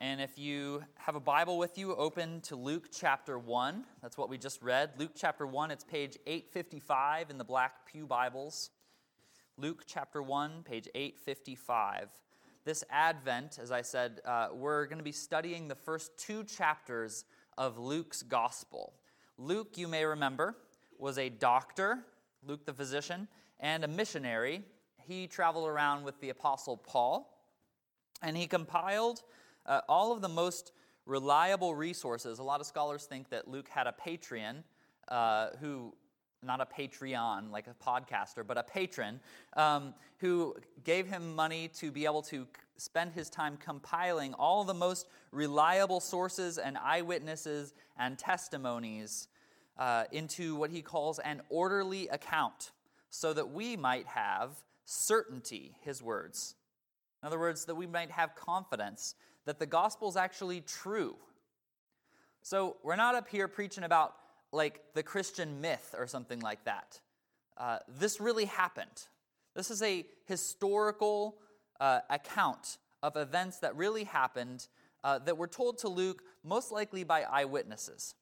And if you have a Bible with you, open to Luke chapter 1. That's what we just read. Luke chapter 1, it's page 855 in the Black Pew Bibles. Luke chapter 1, page 855. This Advent, as I said, uh, we're going to be studying the first two chapters of Luke's Gospel. Luke, you may remember, was a doctor, Luke the physician, and a missionary. He traveled around with the Apostle Paul, and he compiled uh, all of the most reliable resources. A lot of scholars think that Luke had a Patreon uh, who not a Patreon like a podcaster, but a patron um, who gave him money to be able to spend his time compiling all the most reliable sources and eyewitnesses and testimonies uh, into what he calls an orderly account so that we might have certainty, his words. In other words, that we might have confidence that the gospel is actually true. So we're not up here preaching about like the Christian myth or something like that. Uh, this really happened. This is a historical uh, account of events that really happened uh, that were told to Luke, most likely by eyewitnesses.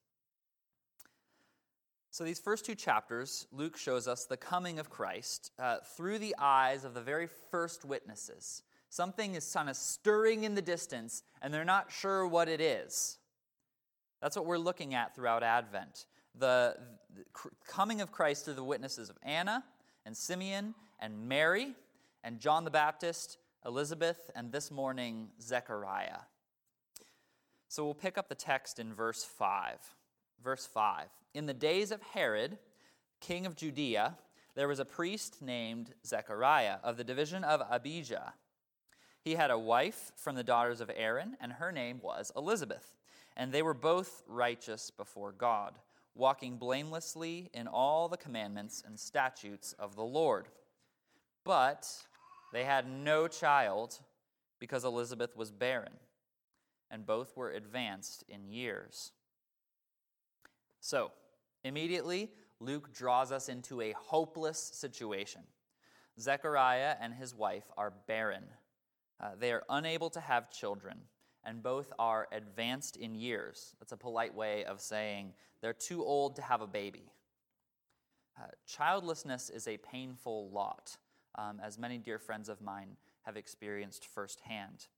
So, these first two chapters, Luke shows us the coming of Christ uh, through the eyes of the very first witnesses. Something is kind of stirring in the distance, and they're not sure what it is. That's what we're looking at throughout Advent. The, coming of Christ through the witnesses of Anna and Simeon and Mary and John the Baptist, Elizabeth, and this morning, Zechariah. So we'll pick up the text in verse 5. Verse 5 In the days of Herod, king of Judea, there was a priest named Zechariah of the division of Abijah. He had a wife from the daughters of Aaron, and her name was Elizabeth. And they were both righteous before God, walking blamelessly in all the commandments and statutes of the Lord. But they had no child because Elizabeth was barren, and both were advanced in years. So, immediately, Luke draws us into a hopeless situation. Zechariah and his wife are barren uh, they are unable to have children, and both are advanced in years. That's a polite way of saying they're too old to have a baby. Uh, childlessness is a painful lot, um, as many dear friends of mine have experienced firsthand.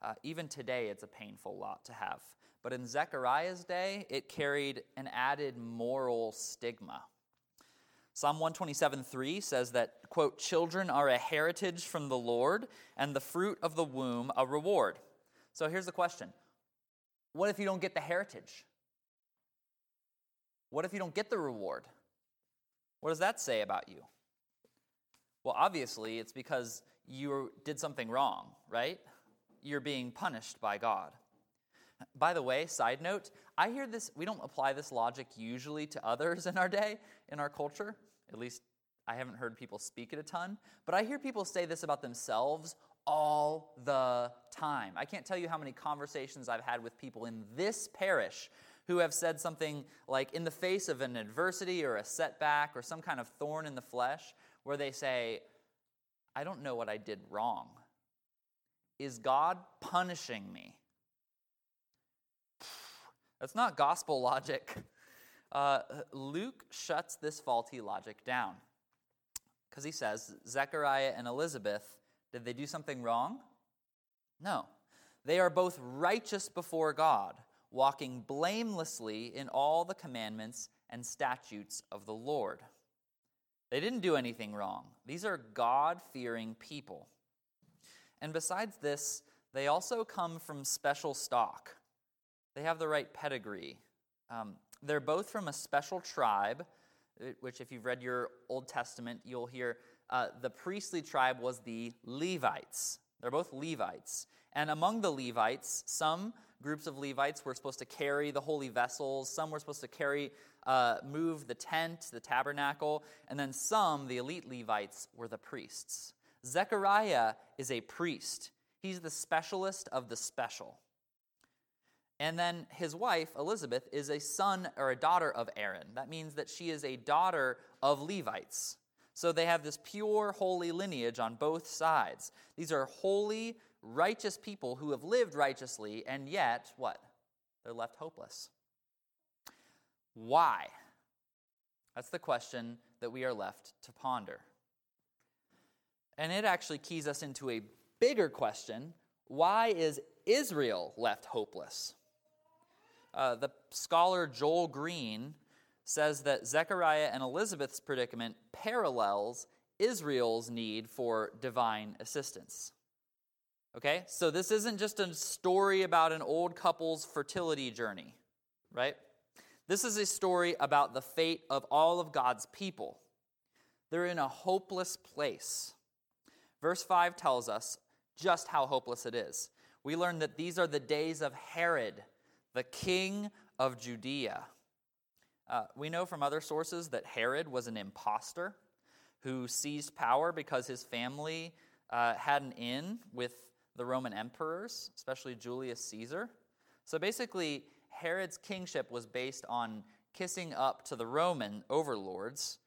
Uh, even today, it's a painful lot to have. But in Zechariah's day, it carried an added moral stigma. Psalm 127:3 says that, quote, children are a heritage from the Lord, and the fruit of the womb a reward. So here's the question What if you don't get the heritage? What if you don't get the reward? What does that say about you? Well, obviously, it's because you did something wrong, right? You're being punished by God. By the way, side note, I hear this, we don't apply this logic usually to others in our day, in our culture. At least I haven't heard people speak it a ton. But I hear people say this about themselves all the time. I can't tell you how many conversations I've had with people in this parish who have said something like, in the face of an adversity or a setback or some kind of thorn in the flesh, where they say, I don't know what I did wrong. Is God punishing me? That's not gospel logic. Uh, Luke shuts this faulty logic down because he says Zechariah and Elizabeth, did they do something wrong? No. They are both righteous before God, walking blamelessly in all the commandments and statutes of the Lord. They didn't do anything wrong. These are God fearing people. And besides this, they also come from special stock. They have the right pedigree. Um, they're both from a special tribe, uh, which, if you've read your Old Testament, you'll hear uh, the priestly tribe was the Levites. They're both Levites. And among the Levites, some groups of Levites were supposed to carry the holy vessels, some were supposed to carry, uh, move the tent, the tabernacle, and then some, the elite Levites, were the priests. Zechariah is a priest, he's the specialist of the special. And then his wife, Elizabeth, is a son or a daughter of Aaron. That means that she is a daughter of Levites. So they have this pure, holy lineage on both sides. These are holy, righteous people who have lived righteously, and yet, what? They're left hopeless. Why? That's the question that we are left to ponder. And it actually keys us into a bigger question why is Israel left hopeless? Uh, the scholar Joel Green says that Zechariah and Elizabeth's predicament parallels Israel's need for divine assistance. Okay, so this isn't just a story about an old couple's fertility journey, right? This is a story about the fate of all of God's people. They're in a hopeless place. Verse 5 tells us just how hopeless it is. We learn that these are the days of Herod, the king of Judea. Uh, we know from other sources that Herod was an impostor who seized power because his family uh, had an in with the Roman emperors, especially Julius Caesar. So basically, Herod's kingship was based on kissing up to the Roman overlords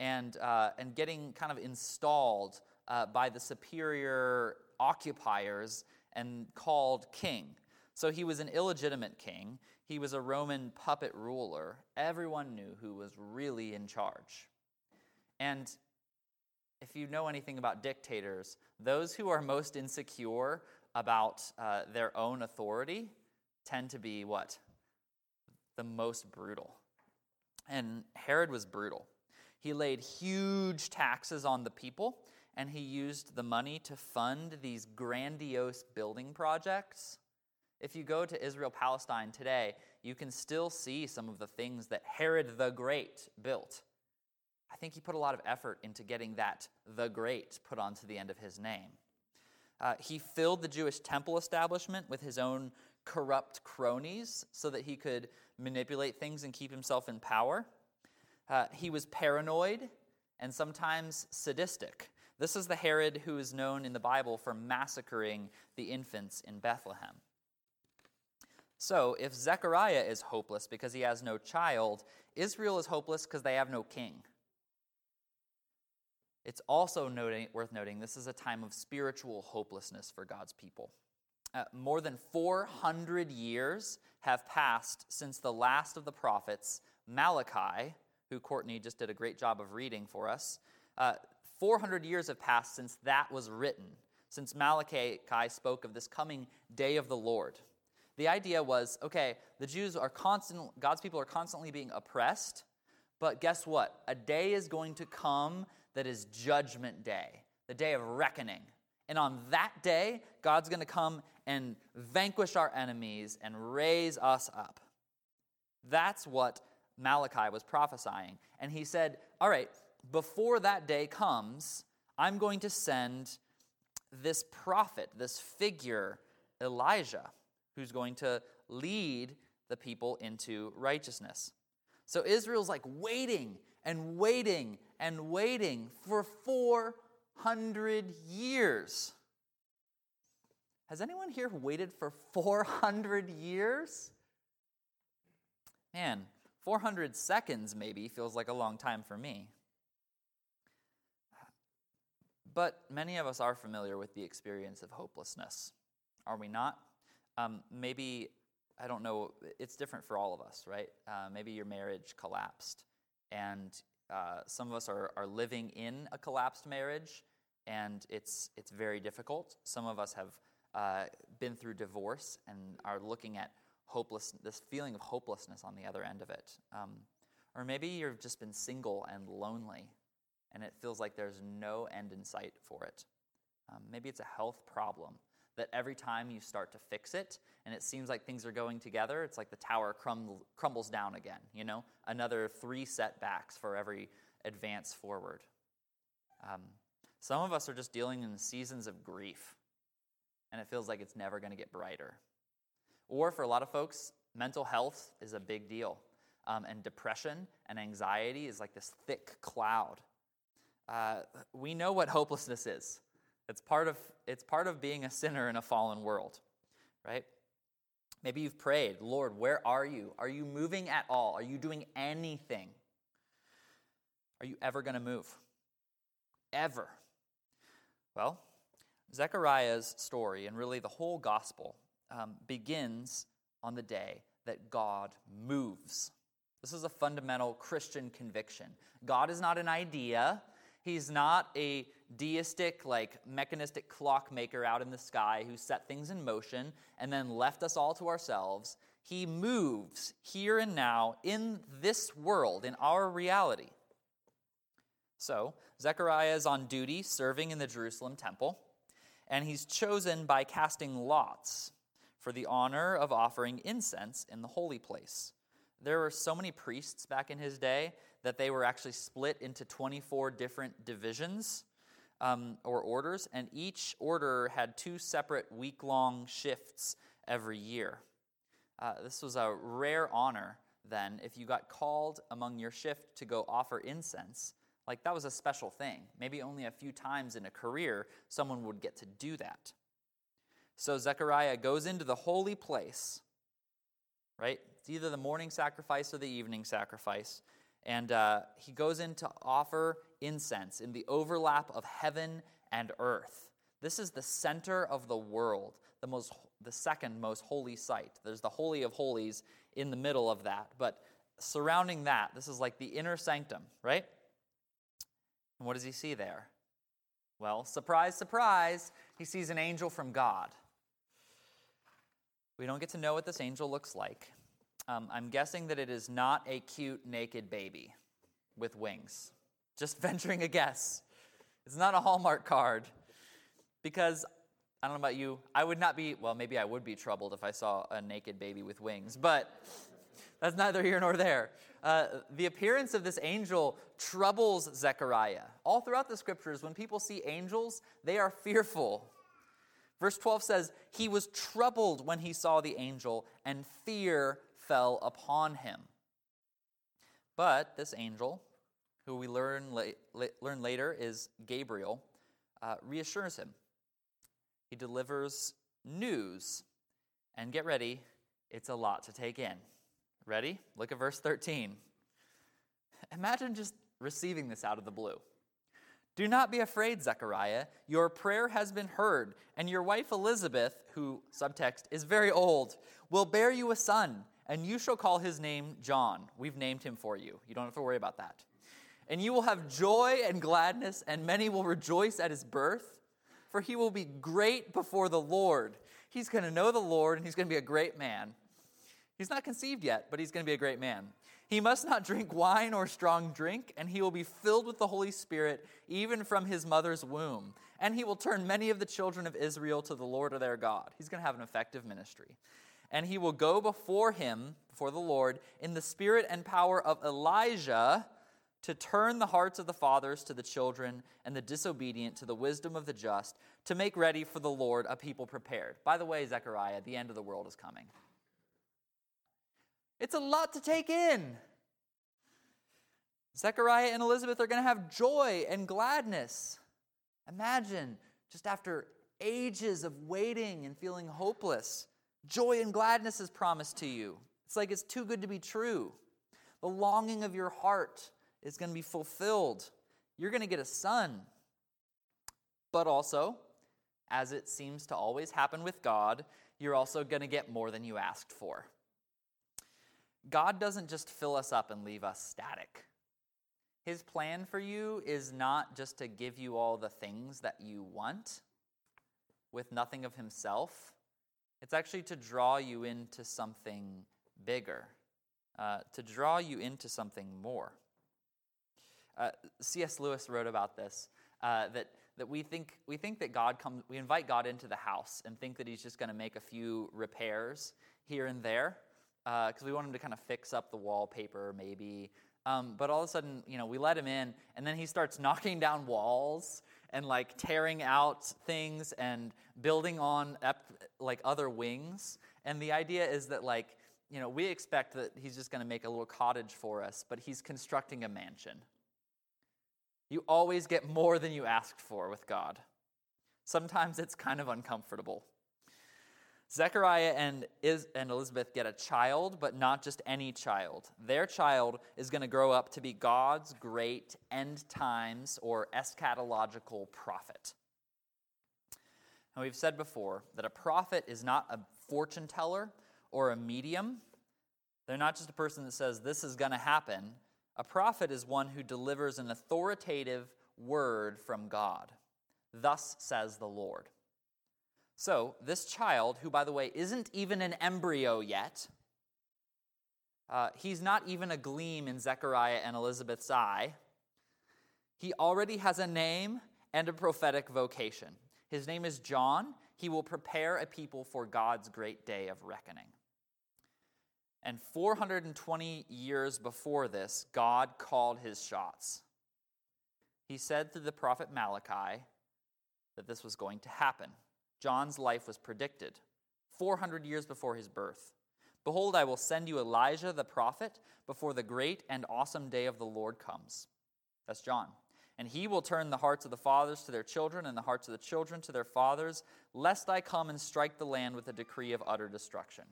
and, uh, and getting kind of installed uh, by the superior occupiers and called king. So he was an illegitimate king. He was a Roman puppet ruler. Everyone knew who was really in charge. And if you know anything about dictators, those who are most insecure about uh, their own authority tend to be what? The most brutal. And Herod was brutal. He laid huge taxes on the people, and he used the money to fund these grandiose building projects. If you go to Israel Palestine today, you can still see some of the things that Herod the Great built. I think he put a lot of effort into getting that the Great put onto the end of his name. Uh, he filled the Jewish temple establishment with his own corrupt cronies so that he could manipulate things and keep himself in power. Uh, he was paranoid and sometimes sadistic. This is the Herod who is known in the Bible for massacring the infants in Bethlehem. So, if Zechariah is hopeless because he has no child, Israel is hopeless because they have no king. It's also noting, worth noting this is a time of spiritual hopelessness for God's people. Uh, more than 400 years have passed since the last of the prophets, Malachi, who Courtney just did a great job of reading for us. Uh, 400 years have passed since that was written, since Malachi spoke of this coming day of the Lord. The idea was okay, the Jews are constant, God's people are constantly being oppressed, but guess what? A day is going to come that is judgment day, the day of reckoning. And on that day, God's going to come and vanquish our enemies and raise us up. That's what Malachi was prophesying. And he said, All right, before that day comes, I'm going to send this prophet, this figure, Elijah, who's going to lead the people into righteousness. So Israel's like waiting and waiting and waiting for 400 years. Has anyone here waited for 400 years? Man, 400 seconds maybe feels like a long time for me. But many of us are familiar with the experience of hopelessness, are we not? Um, maybe, I don't know, it's different for all of us, right? Uh, maybe your marriage collapsed, and uh, some of us are, are living in a collapsed marriage, and it's, it's very difficult. Some of us have uh, been through divorce and are looking at hopeless, this feeling of hopelessness on the other end of it. Um, or maybe you've just been single and lonely and it feels like there's no end in sight for it. Um, maybe it's a health problem that every time you start to fix it and it seems like things are going together, it's like the tower crumble, crumbles down again, you know? Another three setbacks for every advance forward. Um, some of us are just dealing in seasons of grief and it feels like it's never going to get brighter. Or for a lot of folks, mental health is a big deal. Um, and depression and anxiety is like this thick cloud uh, we know what hopelessness is. It's part, of, it's part of being a sinner in a fallen world, right? Maybe you've prayed, Lord, where are you? Are you moving at all? Are you doing anything? Are you ever going to move? Ever. Well, Zechariah's story, and really the whole gospel, um, begins on the day that God moves. This is a fundamental Christian conviction. God is not an idea. He's not a deistic, like mechanistic clockmaker out in the sky who set things in motion and then left us all to ourselves. He moves here and now in this world, in our reality. So, Zechariah is on duty serving in the Jerusalem temple, and he's chosen by casting lots for the honor of offering incense in the holy place. There were so many priests back in his day that they were actually split into 24 different divisions um, or orders, and each order had two separate week long shifts every year. Uh, this was a rare honor then if you got called among your shift to go offer incense. Like that was a special thing. Maybe only a few times in a career someone would get to do that. So Zechariah goes into the holy place, right? It's either the morning sacrifice or the evening sacrifice. And uh, he goes in to offer incense in the overlap of heaven and earth. This is the center of the world, the, most, the second most holy site. There's the Holy of Holies in the middle of that. But surrounding that, this is like the inner sanctum, right? And what does he see there? Well, surprise, surprise, he sees an angel from God. We don't get to know what this angel looks like. Um, I'm guessing that it is not a cute naked baby with wings. Just venturing a guess. It's not a Hallmark card. Because, I don't know about you, I would not be, well, maybe I would be troubled if I saw a naked baby with wings, but that's neither here nor there. Uh, the appearance of this angel troubles Zechariah. All throughout the scriptures, when people see angels, they are fearful. Verse 12 says, He was troubled when he saw the angel, and fear fell upon him. But this angel, who we learn, la- learn later is Gabriel, uh, reassures him. He delivers news. And get ready, it's a lot to take in. Ready? Look at verse 13. Imagine just receiving this out of the blue. Do not be afraid, Zechariah. Your prayer has been heard, and your wife Elizabeth, who, subtext, is very old, will bear you a son and you shall call his name John. We've named him for you. You don't have to worry about that. And you will have joy and gladness, and many will rejoice at his birth, for he will be great before the Lord. He's going to know the Lord, and he's going to be a great man. He's not conceived yet, but he's going to be a great man. He must not drink wine or strong drink, and he will be filled with the Holy Spirit even from his mother's womb. And he will turn many of the children of Israel to the Lord of their God. He's going to have an effective ministry and he will go before him, before the Lord, in the spirit and power of Elijah to turn the hearts of the fathers to the children and the disobedient to the wisdom of the just, to make ready for the Lord a people prepared. By the way, Zechariah, the end of the world is coming. It's a lot to take in. Zechariah and Elizabeth are going to have joy and gladness. Imagine just after ages of waiting and feeling hopeless, Joy and gladness is promised to you. It's like it's too good to be true. The longing of your heart is going to be fulfilled. You're going to get a son. But also, as it seems to always happen with God, you're also going to get more than you asked for. God doesn't just fill us up and leave us static. His plan for you is not just to give you all the things that you want with nothing of Himself. It's actually to draw you into something bigger, uh, to draw you into something more. Uh, C.S. Lewis wrote about this uh, that, that we, think, we think that God comes, we invite God into the house and think that He's just going to make a few repairs here and there because uh, we want Him to kind of fix up the wallpaper maybe. Um, but all of a sudden, you know, we let Him in and then He starts knocking down walls and like tearing out things and building on like other wings. And the idea is that like, you know, we expect that he's just going to make a little cottage for us, but he's constructing a mansion. You always get more than you asked for with God. Sometimes it's kind of uncomfortable. Zechariah and, Is- and Elizabeth get a child, but not just any child. Their child is going to grow up to be God's great end times or eschatological prophet. And we've said before that a prophet is not a fortune teller or a medium. They're not just a person that says, This is going to happen. A prophet is one who delivers an authoritative word from God. Thus says the Lord. So, this child, who, by the way, isn't even an embryo yet, uh, he's not even a gleam in Zechariah and Elizabeth's eye. He already has a name and a prophetic vocation. His name is John. He will prepare a people for God's great day of reckoning. And 420 years before this, God called his shots. He said through the prophet Malachi that this was going to happen. John's life was predicted 400 years before his birth. Behold, I will send you Elijah the prophet before the great and awesome day of the Lord comes. That's John. And he will turn the hearts of the fathers to their children and the hearts of the children to their fathers, lest I come and strike the land with a decree of utter destruction.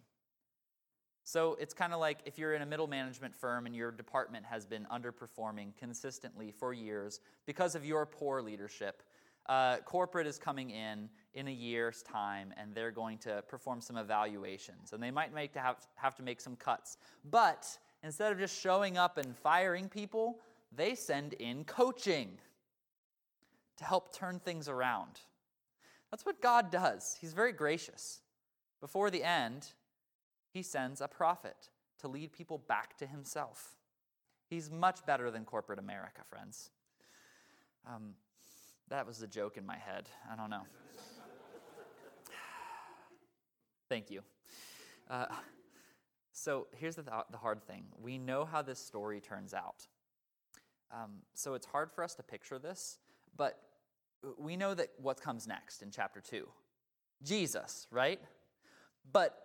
So it's kind of like if you're in a middle management firm and your department has been underperforming consistently for years because of your poor leadership. Uh, corporate is coming in in a year's time and they're going to perform some evaluations and they might make to have, have to make some cuts. But instead of just showing up and firing people, they send in coaching to help turn things around. That's what God does. He's very gracious. Before the end, he sends a prophet to lead people back to himself. He's much better than corporate America, friends. Um, that was the joke in my head. I don't know. Thank you. Uh, so here's the, th- the hard thing we know how this story turns out. Um, so it's hard for us to picture this, but we know that what comes next in chapter 2 Jesus, right? But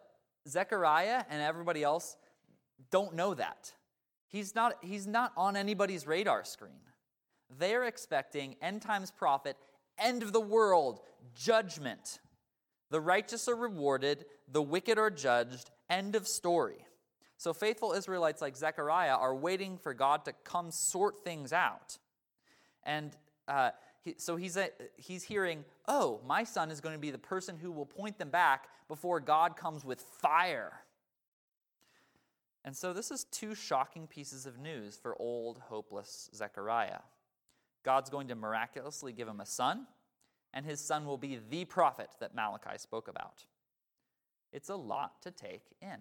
Zechariah and everybody else don't know that. He's not, he's not on anybody's radar screen. They're expecting end times prophet, end of the world, judgment. The righteous are rewarded, the wicked are judged, end of story. So faithful Israelites like Zechariah are waiting for God to come sort things out. And uh, he, so he's, a, he's hearing, oh, my son is going to be the person who will point them back before God comes with fire. And so this is two shocking pieces of news for old, hopeless Zechariah. God's going to miraculously give him a son, and his son will be the prophet that Malachi spoke about. It's a lot to take in.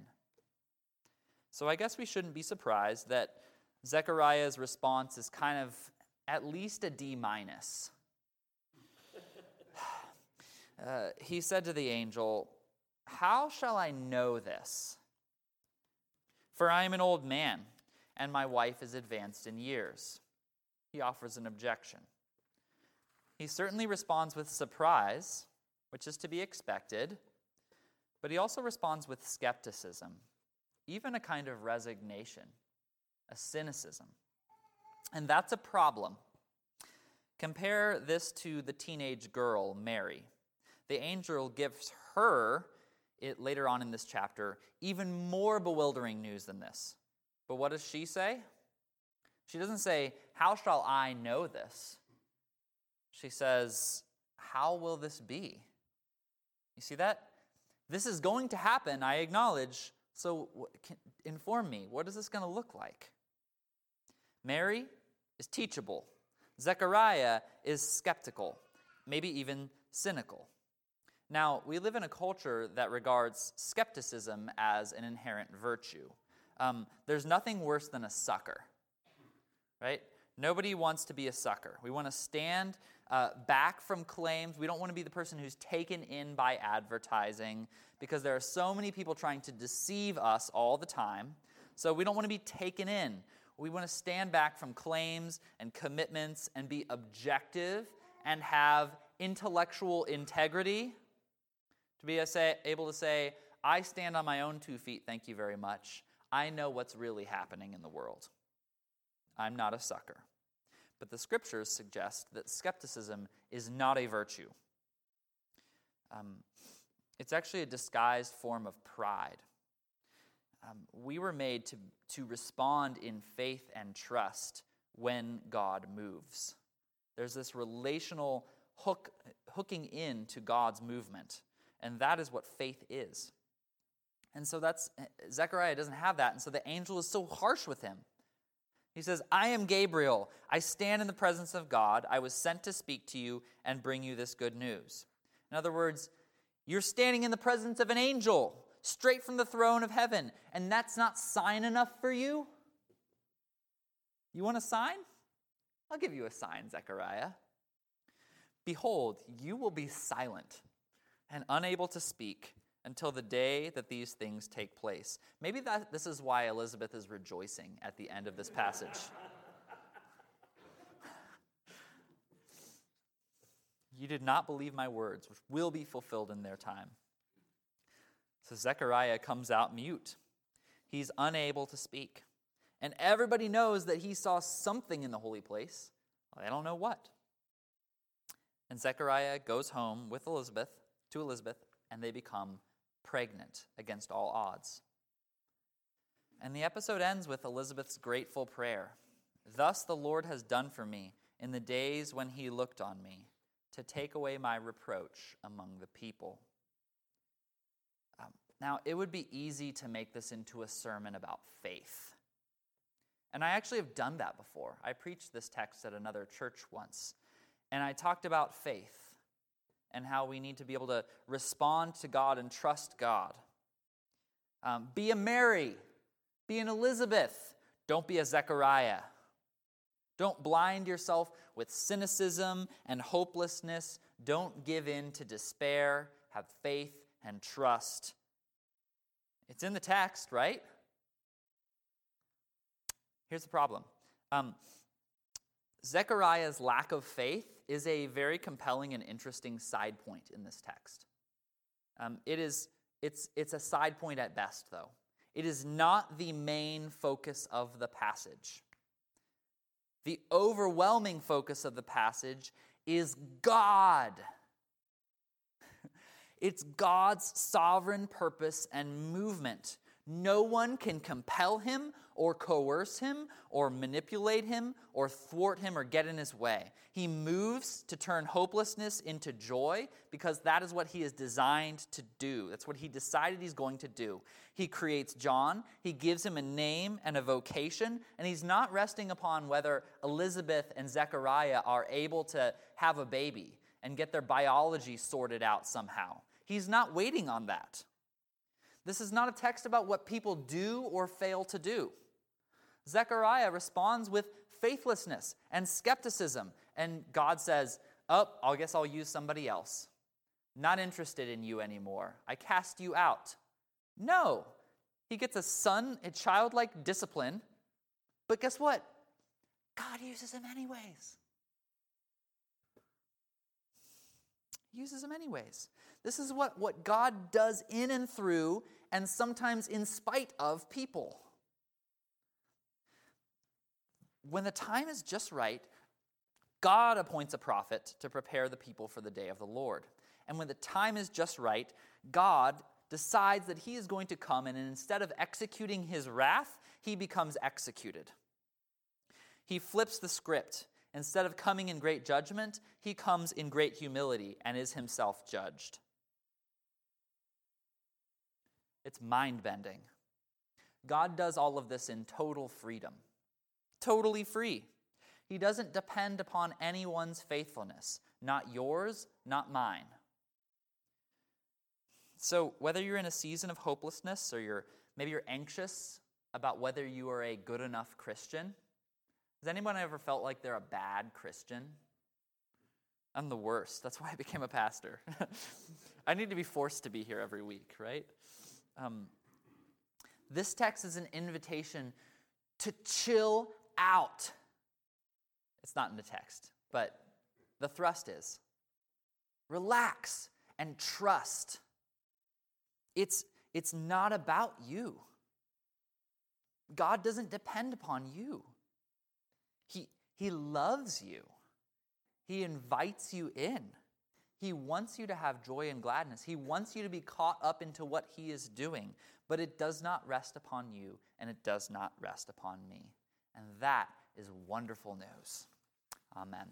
So I guess we shouldn't be surprised that Zechariah's response is kind of at least a D minus. Uh, he said to the angel, How shall I know this? For I am an old man, and my wife is advanced in years he offers an objection. He certainly responds with surprise, which is to be expected, but he also responds with skepticism, even a kind of resignation, a cynicism. And that's a problem. Compare this to the teenage girl, Mary. The angel gives her, it, later on in this chapter, even more bewildering news than this. But what does she say? She doesn't say, How shall I know this? She says, How will this be? You see that? This is going to happen, I acknowledge. So inform me, what is this going to look like? Mary is teachable. Zechariah is skeptical, maybe even cynical. Now, we live in a culture that regards skepticism as an inherent virtue. Um, there's nothing worse than a sucker right? Nobody wants to be a sucker. We want to stand uh, back from claims. We don't want to be the person who's taken in by advertising because there are so many people trying to deceive us all the time. So we don't want to be taken in. We want to stand back from claims and commitments and be objective and have intellectual integrity to be able to say, I stand on my own two feet, thank you very much. I know what's really happening in the world. I'm not a sucker. But the scriptures suggest that skepticism is not a virtue. Um, it's actually a disguised form of pride. Um, we were made to, to respond in faith and trust when God moves. There's this relational hook, hooking into God's movement. And that is what faith is. And so that's Zechariah doesn't have that. And so the angel is so harsh with him. He says, I am Gabriel. I stand in the presence of God. I was sent to speak to you and bring you this good news. In other words, you're standing in the presence of an angel straight from the throne of heaven. And that's not sign enough for you? You want a sign? I'll give you a sign, Zechariah. Behold, you will be silent and unable to speak until the day that these things take place. Maybe that, this is why Elizabeth is rejoicing at the end of this passage. you did not believe my words, which will be fulfilled in their time. So Zechariah comes out mute. He's unable to speak. And everybody knows that he saw something in the holy place. Well, they don't know what. And Zechariah goes home with Elizabeth, to Elizabeth, and they become pregnant against all odds. And the episode ends with Elizabeth's grateful prayer Thus the Lord has done for me in the days when he looked on me to take away my reproach among the people. Um, now, it would be easy to make this into a sermon about faith. And I actually have done that before. I preached this text at another church once, and I talked about faith and how we need to be able to respond to God and trust God. Um, be a Mary, be an Elizabeth, don't be a Zechariah. Don't blind yourself with cynicism and hopelessness. Don't give in to despair. Have faith and trust. It's in the text, right? Here's the problem um, Zechariah's lack of faith is a very compelling and interesting side point in this text. Um, it is, it's, it's a side point at best, though. It is not the main focus of the passage. The overwhelming focus of the passage is God. it's God's sovereign purpose and movement. No one can compel him or coerce him or manipulate him or thwart him or get in his way. He moves to turn hopelessness into joy because that is what he is designed to do. That's what he decided he's going to do. He creates John, he gives him a name and a vocation, and he's not resting upon whether Elizabeth and Zechariah are able to have a baby and get their biology sorted out somehow. He's not waiting on that. This is not a text about what people do or fail to do. Zechariah responds with faithlessness and skepticism, and God says, Oh, I guess I'll use somebody else. Not interested in you anymore. I cast you out. No. He gets a son, a childlike discipline, but guess what? God uses him anyways. He uses him anyways. This is what, what God does in and through, and sometimes in spite of people when the time is just right, God appoints a prophet to prepare the people for the day of the Lord. And when the time is just right, God decides that he is going to come, and instead of executing his wrath, he becomes executed. He flips the script. Instead of coming in great judgment, he comes in great humility and is himself judged. It's mind bending. God does all of this in total freedom totally free. He doesn't depend upon anyone's faithfulness, not yours, not mine. So, whether you're in a season of hopelessness or you're maybe you're anxious about whether you are a good enough Christian, has anyone ever felt like they're a bad Christian? I'm the worst. That's why I became a pastor. I need to be forced to be here every week, right? Um, this text is an invitation to chill out. It's not in the text, but the thrust is relax and trust. It's, it's not about you. God doesn't depend upon you. He, he loves you. He invites you in. He wants you to have joy and gladness. He wants you to be caught up into what He is doing. But it does not rest upon you, and it does not rest upon me. And that is wonderful news. Amen.